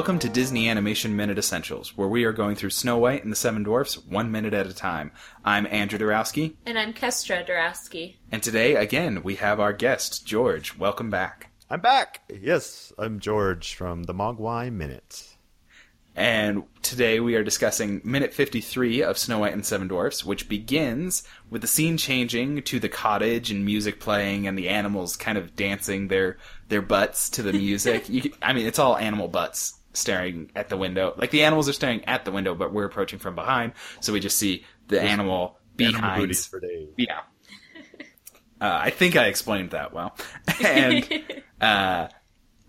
Welcome to Disney Animation Minute Essentials, where we are going through Snow White and the Seven Dwarfs one minute at a time. I'm Andrew Dorowski, And I'm Kestra Dorowski. and today, again, we have our guest, George. Welcome back. I'm back. Yes, I'm George from the Mogwai Minute. And today we are discussing minute 53 of Snow White and the Seven Dwarfs, which begins with the scene changing to the cottage and music playing and the animals kind of dancing their their butts to the music. you, I mean, it's all animal butts staring at the window. Like the animals are staring at the window, but we're approaching from behind, so we just see the animal Animal behind. booties for days. Yeah. Uh, I think I explained that well. and uh,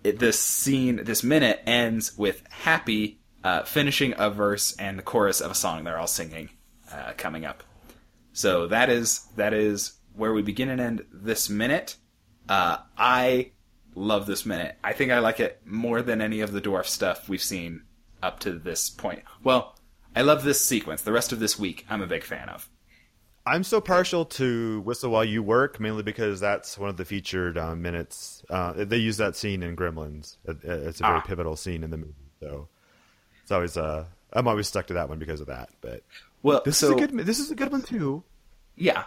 it, this scene, this minute ends with Happy uh, finishing a verse and the chorus of a song they're all singing uh, coming up. So that is that is where we begin and end this minute. Uh, I love this minute. I think I like it more than any of the dwarf stuff we've seen up to this point. Well, I love this sequence. The rest of this week, I'm a big fan of. I'm so partial to Whistle While You Work, mainly because that's one of the featured uh, minutes. Uh, they use that scene in Gremlins. It, it's a very Ah. pivotal scene in the movie, so it's always. Uh, I'm always stuck to that one because of that. But Well, this so is a good. This is a good one too. Yeah.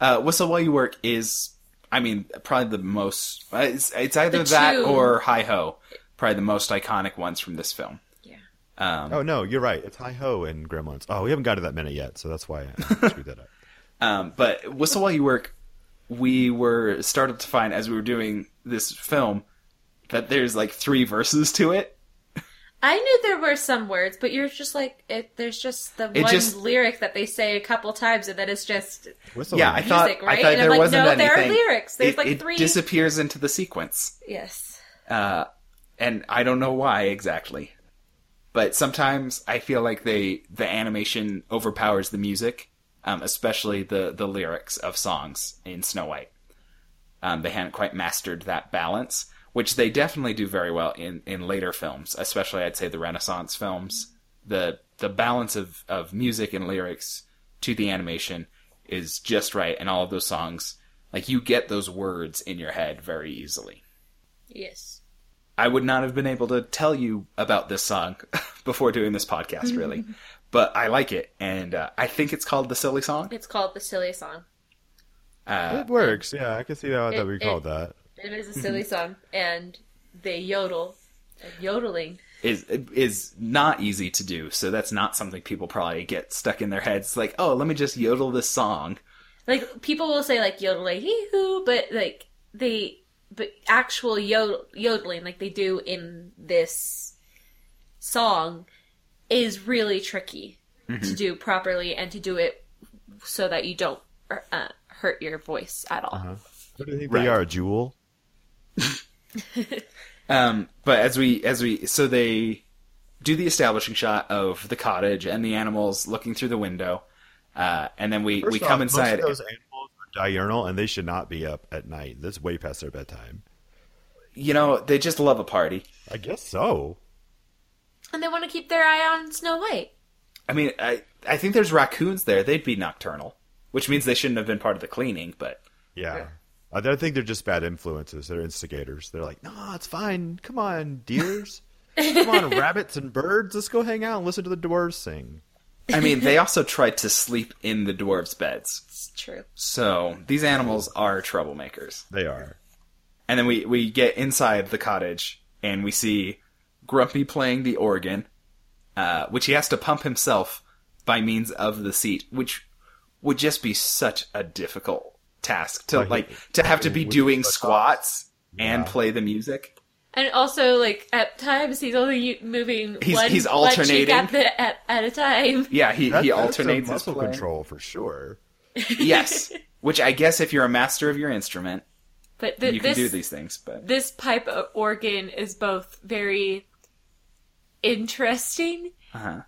Uh, Whistle While You Work is, I mean, probably the most. uh, It's, it's either The that two. or Hi Ho. Probably the most iconic ones from this film. Yeah. Um, Oh no, you're right. It's Hi Ho in Gremlins. Oh, we haven't got to that minute yet, so that's why I screwed that up. um, but Whistle While You Work, we were started to find as we were doing this film that there's like three verses to it. I knew there were some words, but you're just like, it, there's just the It one just- lyric that they say a couple times, and then it's just Whistle. yeah, I music, thought right? I thought And I'm there like, wasn't no, there are lyrics. There's it, like it three- disappears into the sequence. yes. uh, and I don't know why exactly. But sometimes I feel like they the animation overpowers the music, um, especially the the lyrics of songs in Snow White. Um, they hadn't quite mastered that balance, which they definitely do very well in in later films, especially I'd say the Renaissance films. The the balance of of music and lyrics to the animation is just right, and all of those songs, like you get those words in your head very easily. Yes. I would not have been able to tell you about this song before doing this podcast, really. but I like it, and uh, I think it's called the silly song. It's called the silly song. Uh, It works. Yeah, I can see how that It- we it- called that. It is a Mm-hmm. silly song, and they yodel. And yodeling. is is not easy to do, so that's not something people probably get stuck in their heads. Like, oh, let me just yodel this song. Like people will say like yodeling hee hoo, but like they but actual yodel, yodeling like they do in this song is really tricky Mm-hmm. to do properly and to do it so that you don't uh, hurt your voice at all. Uh-huh. What do you think Right. they are? A jewel? Um, but as we as we so they do the establishing shot of the cottage and the animals looking through the window, uh, and then we we First come off, most inside. of those animals are diurnal, and they should not be up at night. That's way past their bedtime. You know, they just love a party. I guess so. And they want to keep their eye on Snow White. I mean, I I think there's raccoons there. They'd be nocturnal, which means they shouldn't have been part of the cleaning. But Yeah. I I think they're just bad influences. They're instigators. They're like, no, it's fine. Come on, deers. Come on, rabbits and birds. Let's go hang out and listen to the dwarves sing. I mean, they also tried to sleep in the dwarves' beds. It's true. So these animals are troublemakers. They are. And then we we get inside the cottage and we see Grumpy playing the organ, uh, which he has to pump himself by means of the seat, which would just be such a difficult task to Like, like to have to be doing the squats and play the music. And also, like at times, he's only moving He's- one he's one cheek alternating. at, the, at, at a time. Yeah, he That- he that's alternates his muscle playing. control for sure. Yes, which I guess if you're a master of your instrument, But th- you can this do these things. But this pipe organ is both very interesting uh-huh.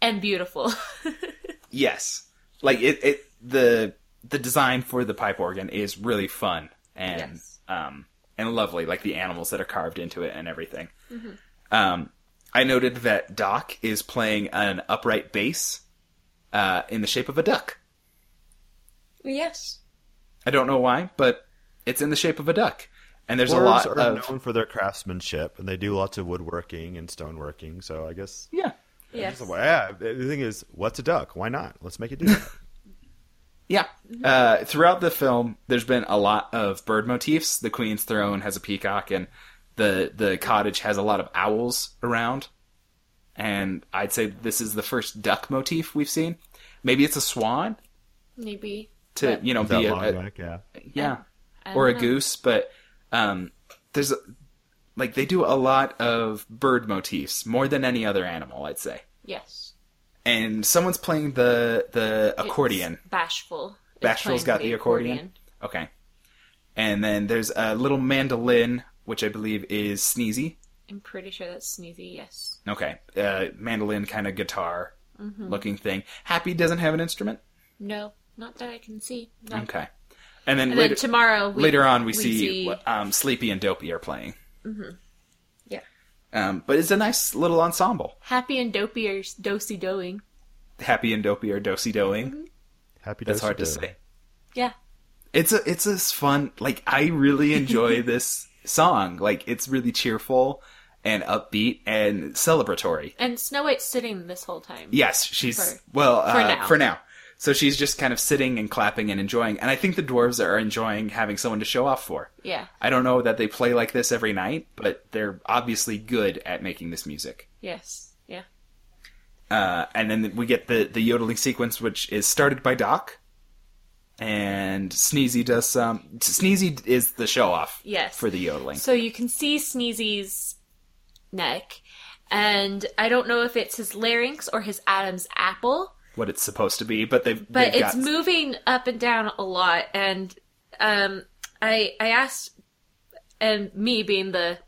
and beautiful. yes, like it, it the the design for the pipe organ is really fun and Yes. um and lovely, like the animals that are carved into it and everything. Um, I noted that Doc is playing an upright bass uh, in the shape of a duck. yes. I don't know why, but it's in the shape of a duck. And there's a Dwarves lot are of known for their craftsmanship, and they do lots of woodworking and stoneworking. So I guess, yeah, Yes. well, yeah. The thing is, what's a duck? Why not? Let's make it do that. yeah. Uh, throughout the film, there's been a lot of bird motifs. The Queen's throne has a peacock, and the the cottage has a lot of owls around. And I'd say this is the first duck motif we've seen. Maybe it's a swan Maybe. to you know that be a, a- neck, yeah. yeah or a know. goose but um there's like they do a lot of bird motifs more than any other animal i'd say Yes. And someone's playing the the It's accordion Bashful. is Bashful's got the accordion? okay and then there's a little mandolin which i believe is sneezy I'm pretty sure that's Sneezy, yes. okay uh mandolin kind of guitar Mm-hmm. looking thing happy doesn't have an instrument No, not that I can see. No. okay and then And later, then tomorrow we, later on we, we see, see- um, sleepy and dopey are playing Yeah. Um, but it's a nice little ensemble Happy and Dopey are dosey doing. happy and dopey or dosey doing. Happy That's hard to say. Yeah. It's a it's a fun like I really enjoy this song. Like it's really cheerful and upbeat and celebratory. And Snow White's sitting this whole time. Yes, she's For- well uh, now. For now. So she's just kind of sitting and clapping and enjoying. And I think the dwarves are enjoying having someone to show off for. Yeah. I don't know that they play like this every night, but they're obviously good at making this music. Yes. Yeah. Uh, and then we get the, the yodeling sequence, which is started by Doc. And Sneezy does some. Sneezy is the show off Yes. for the yodeling. So you can see Sneezy's neck, and I don't know if it's his larynx or his Adam's apple, what it's supposed to be, but they've. but they've it's got, moving up and down a lot. And um, I I asked, and me being the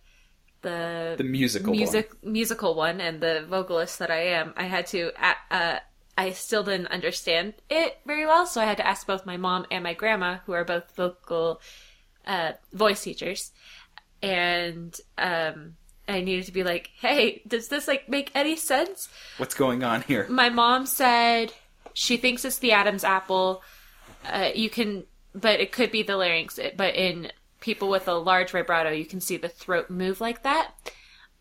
the the musical music musical one and the vocalist that I am, I had to uh, I still didn't understand it very well, so I had to ask both my mom and my grandma, who are both vocal uh, voice teachers, and um, I needed to be like, "Hey, does this like make any sense?" What's going on here? My mom said she thinks it's the Adam's apple. Uh, you can, but it could be the larynx. It- But in people with a large vibrato, you can see the throat move like that.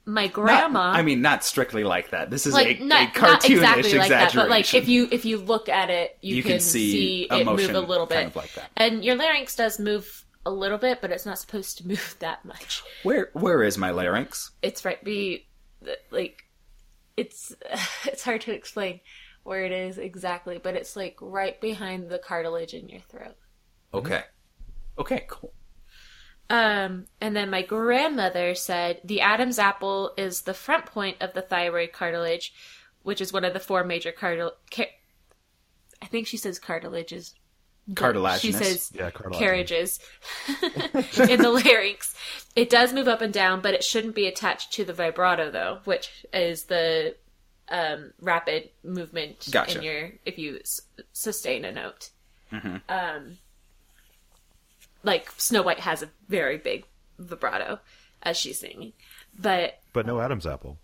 My Not- grandma, I mean, not strictly like that. This is like a, not, a not cartoonish exactly like that, but like if you if you look at it, you, You can, can see see, it move a little bit, kind of like that. and your larynx does move a little bit, but it's not supposed to move that much. Where where is my larynx? It's right be like it's it's hard to explain where it is exactly, but it's like right behind the cartilage in your throat. Okay. Okay, cool. Um, and then my grandmother said the Adam's apple is the front point of the thyroid cartilage, which is one of the four major cartil. Ca- I think she says cartilages. But Cartilaginous. She says Yeah, cartilaginous. carriages in the larynx. It does move up and down, but it shouldn't be attached to the vibrato though, which is the um, rapid movement Gotcha. in your if you s- sustain a note. Mm-hmm. Um, like Snow White has a very big vibrato as she's singing, but But no Adam's apple.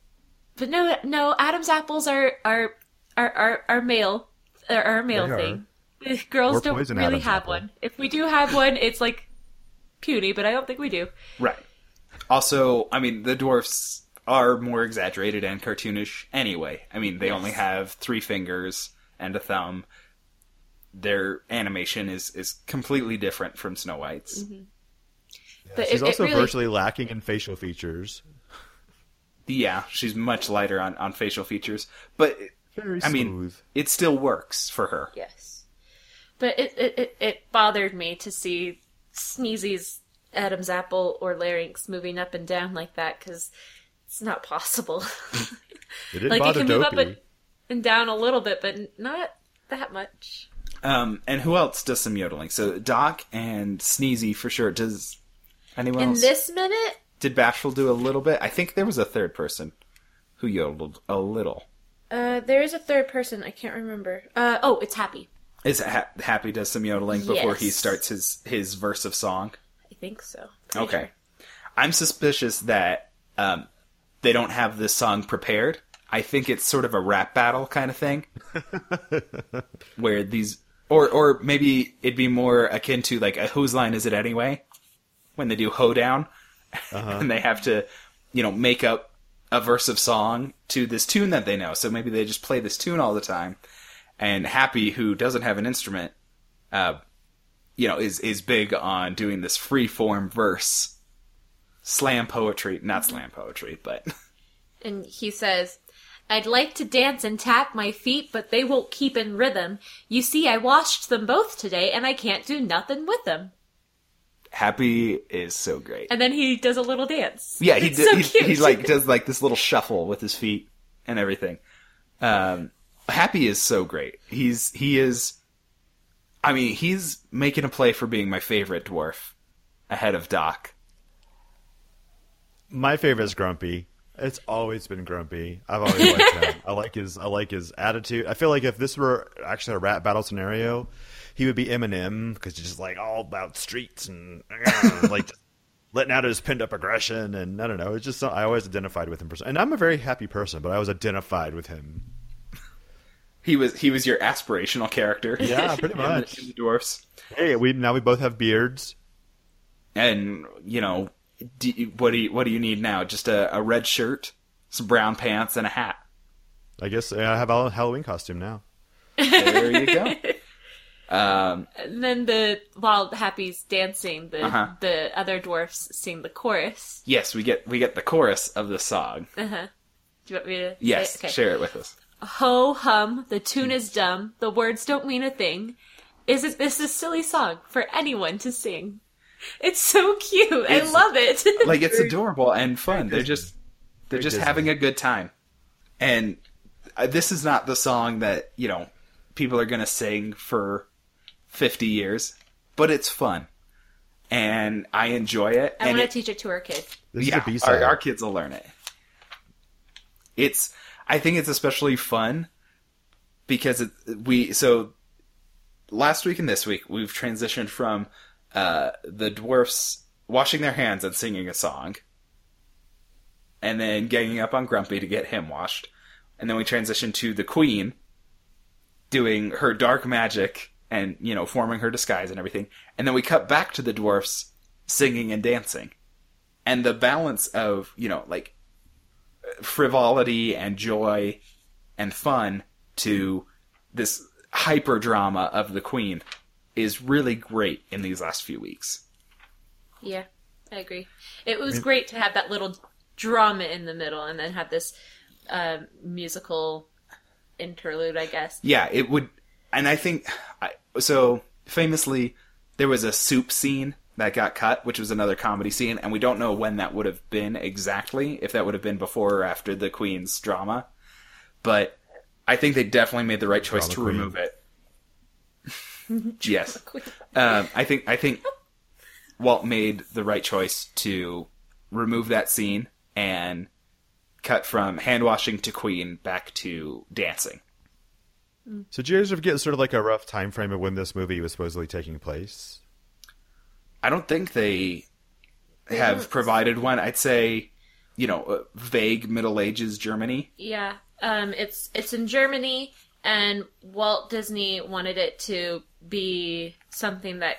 but no, no. Adam's apples are are are are, are male are, are a male They are. Thing. Girls don't really Adam's have apple. one. If we do have one, it's like puny, but I don't think we do. Right. Also, I mean, the dwarfs are more exaggerated and cartoonish anyway. I mean, they only have three fingers and a thumb. Their animation is, is completely different from Snow White's. Mm-hmm. But She's it, also it really, virtually lacking in facial features. Yeah, she's much lighter on, on facial features, but Very I smooth. mean, it still works for her. yes. But it, it it it bothered me to see Sneezy's Adam's apple or larynx moving up and down like that because it's not possible. it didn't like it bother can move up Dopey. and, and down a little bit, but not that much. Um, and who else does some yodeling? So Doc and Sneezy for sure. Does anyone else In else? this minute, Did Bashful do a little bit? I think there was a third person who yodeled a little. uh, there is a third person. I can't remember. Uh, oh, it's Happy. Is ha- Happy does some yodeling before he starts his his verse of song? I think so. Pretty Okay. sure. I'm suspicious that um, they don't have this song prepared. I think it's sort of a rap battle kind of thing, where these, or or maybe it'd be more akin to like a whose line is it anyway? when they do hoedown, and they have to, you know, make up a verse of song to this tune that they know. So maybe they just play this tune all the time. And Happy, who doesn't have an instrument, uh, you know, is is big on doing this free form verse, slam poetry, not slam poetry, but And he says, I'd like to dance and tap my feet, but they won't keep in rhythm. You see, I washed them both today, and I can't do nothing with them. Happy is so great. And then he does a little dance. Yeah, he d- so he like does like this little shuffle with his feet and everything. Um, Happy is so great. He's he is. I mean, he's making a play for being my favorite dwarf, ahead of Doc. My favorite is Grumpy. It's always been Grumpy. I've always liked him. I like his I like his attitude. I feel like if this were actually a rap battle scenario, he would be Eminem because he's just like all about streets and like letting out his pinned up aggression and I don't know. It's just I always identified with him. And I'm a very happy person, but I was identified with him. He was he was your aspirational character. Yeah, pretty in the- much. in the dwarfs. Hey, we now we both have beards. And you know, do, you- what do you what do you need now? Just a, a red shirt, some brown pants, and a hat. I guess uh, I have a Halloween costume now. There you go. Um, And then the while Happy's dancing, the Uh-huh. the other dwarfs sing the chorus. yes, we get we get the chorus of the song. Uh-huh. Do you want me to? Yes, say it? Okay. share it with us. Ho hum, the tune is dumb, the words don't mean a thing. Is it this a silly song for anyone to sing? It's so cute. I love it. like it's adorable and fun. They're just they're just Disney. having a good time. And uh, this is not the song that, you know, people are going to sing for 50 years, but it's fun. And I enjoy it. I and want to teach it to our kids. This yeah, is the our, our kids will learn it. It's I think it's especially fun because it, we so last week and this week we've transitioned from uh, the dwarfs washing their hands and singing a song, and then ganging up on Grumpy to get him washed, and then we transitioned to the Queen doing her dark magic and you know forming her disguise and everything, and then we cut back to the dwarfs singing and dancing. And the balance of you know like frivolity and joy and fun to this hyper drama of the queen is really great in these last few weeks Yeah, I agree. It was great to have that little drama in the middle and then have this uh, musical interlude, I guess. yeah it would and i think I, so famously there was a soup scene that got cut which was another comedy scene and we don't know when that would have been exactly if that would have been before or after the queen's drama. But i think they definitely made the right choice Drama to queen. remove it. Yes. Um, i think i think walt made the right choice to remove that scene and cut from hand washing to queen back to dancing. So did you guys ever get sort of like a rough time frame of when this movie was supposedly taking place? I don't think they have don't- provided one. I'd say, you know, uh, vague Middle Ages Germany. Yeah, um, it's it's in Germany, and Walt Disney wanted it to be something that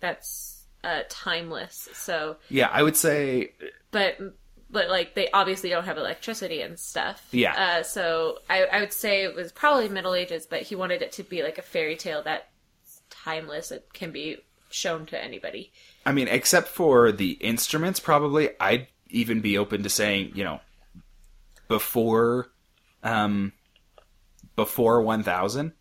that's uh, timeless. So, Yeah, I would say, but but like they obviously don't have electricity and stuff. Yeah. Uh, so I I would say it was probably Middle Ages, but he wanted it to be like a fairy tale that's timeless. It can be shown to anybody. I mean, except for the instruments, probably, I'd even be open to saying, you know, before, um, before 1000.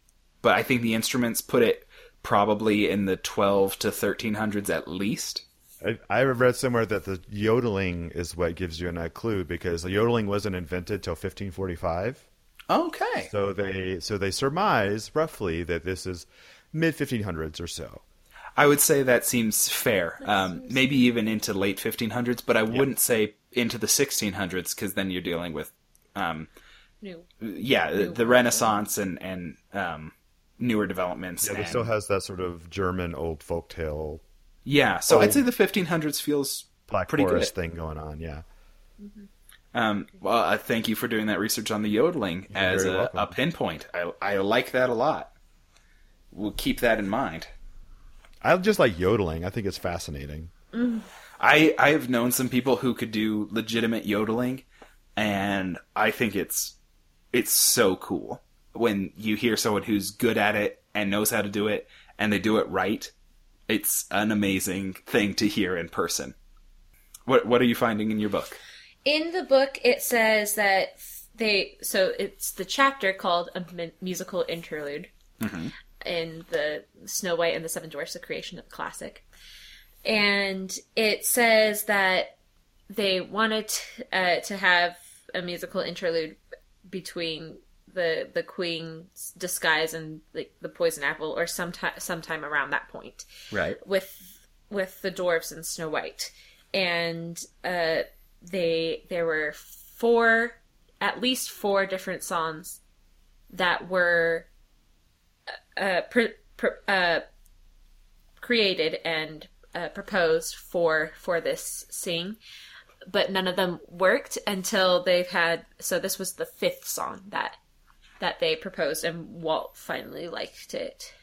But I think the instruments put it probably in the 12 to 1300s at least. I, I read somewhere that the yodeling is what gives you a clue because the yodeling wasn't invented till 1545. Okay. So they so they surmise roughly that this is mid 1500s or so. I would say that seems fair. Um, maybe even into late 1500s, but I wouldn't say into the 1600s because then you're dealing with, um, New. yeah, the, the Renaissance and and um, newer developments. Yeah, it still has that sort of German old folktale yeah, so. I'd say the 1500s feels Black pretty Forest good. thing going on. Yeah, Um, well, uh, thank you for doing that research on the yodeling as a, a pinpoint. I I like that a lot. We'll keep that in mind. I just like yodeling. I think it's fascinating. I I have known some people who could do legitimate yodeling, and I think it's it's so cool when you hear someone who's good at it and knows how to do it, and they do it right. It's an amazing thing to hear in person. What what are you finding in your book? In the book, it says that they so it's the chapter called a musical interlude mm-hmm. In the Snow White and the Seven Dwarfs: The Creation of the Classic, and it says that they wanted uh, to have a musical interlude between the the queen's disguise and like the poison apple, or sometime sometime around that point. Right. with with the dwarves and Snow White, and uh, they there were four, at least four different songs that were uh, pr- pr- uh, created and uh, proposed for for this scene, but none of them worked until they've had. So this was the fifth song that that they proposed, and Walt finally liked it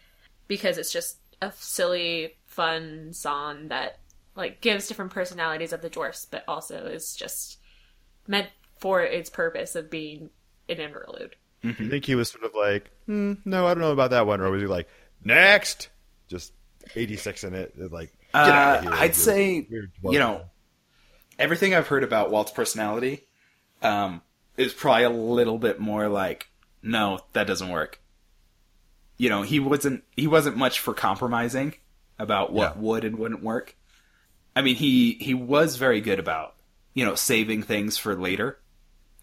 because it's just a silly, fun song that like gives different personalities of the dwarfs, but also is just meant for its purpose of being an interlude. You think he was sort of like, hmm, no, I don't know about that one, or was he like, next, just eighty six in it, like, get Uh, out of here. I'd say, you know, everything I've heard about Walt's personality um, is probably a little bit more like, no, that doesn't work. You know, he wasn't he wasn't much for compromising about what Yeah. would and wouldn't work. I mean, he he was very good about you know saving things for later,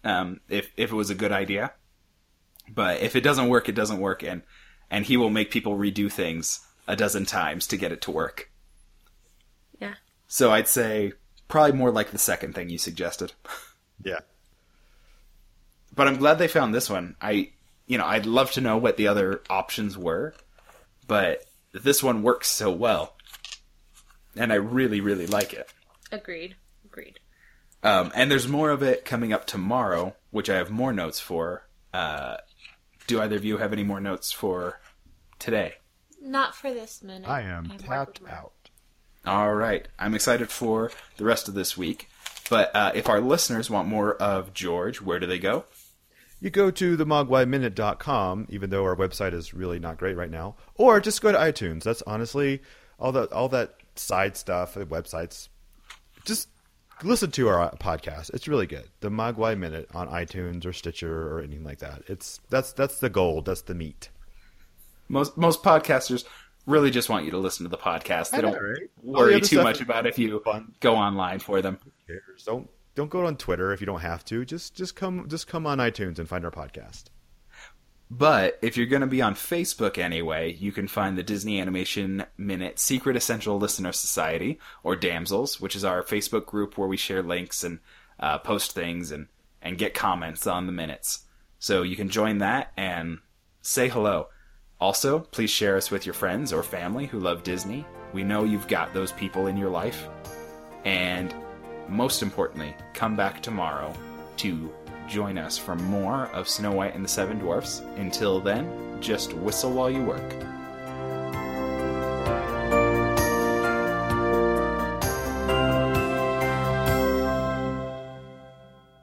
um, if if it was a good idea. But if it doesn't work, it doesn't work, and and he will make people redo things a dozen times to get it to work. Yeah. So I'd say probably more like the second thing you suggested. yeah, But I'm glad they found this one. I, you know, I'd love to know what the other options were, but this one works so well, and I really, really like it. Agreed. Agreed. Um, and there's more of it coming up tomorrow, which I have more notes for. Uh, do either of you have any more notes for today? Not for this minute. I am I'm tapped out. All right. I'm excited for the rest of this week. But uh, if our listeners want more of George, where do they go? You go to themogwaiminute.com, even though our website is really not great right now, or just go to iTunes. That's honestly all that all that side stuff, uh, websites. Just listen to our podcast. It's really good. The Mogwai Minute on iTunes or Stitcher or anything like that. It's that's that's the gold. That's the meat. Most most podcasters really just want you to listen to the podcast. They know, don't right? Worry too much about if you fun. go online for them. Don't don't go on Twitter if you don't have to. Just just come just come on iTunes and find our podcast. But if you're going to be on Facebook anyway, you can find the Disney Animation Minute Secret Essential Listener Society, or Damsels, which is our Facebook group where we share links and uh, post things and, and get comments on the minutes. So you can join that and say hello. Also, please share us with your friends or family who love Disney. We know you've got those people in your life. And most importantly, come back tomorrow to join us for more of Snow White and the Seven Dwarfs. Until then, just whistle while you work.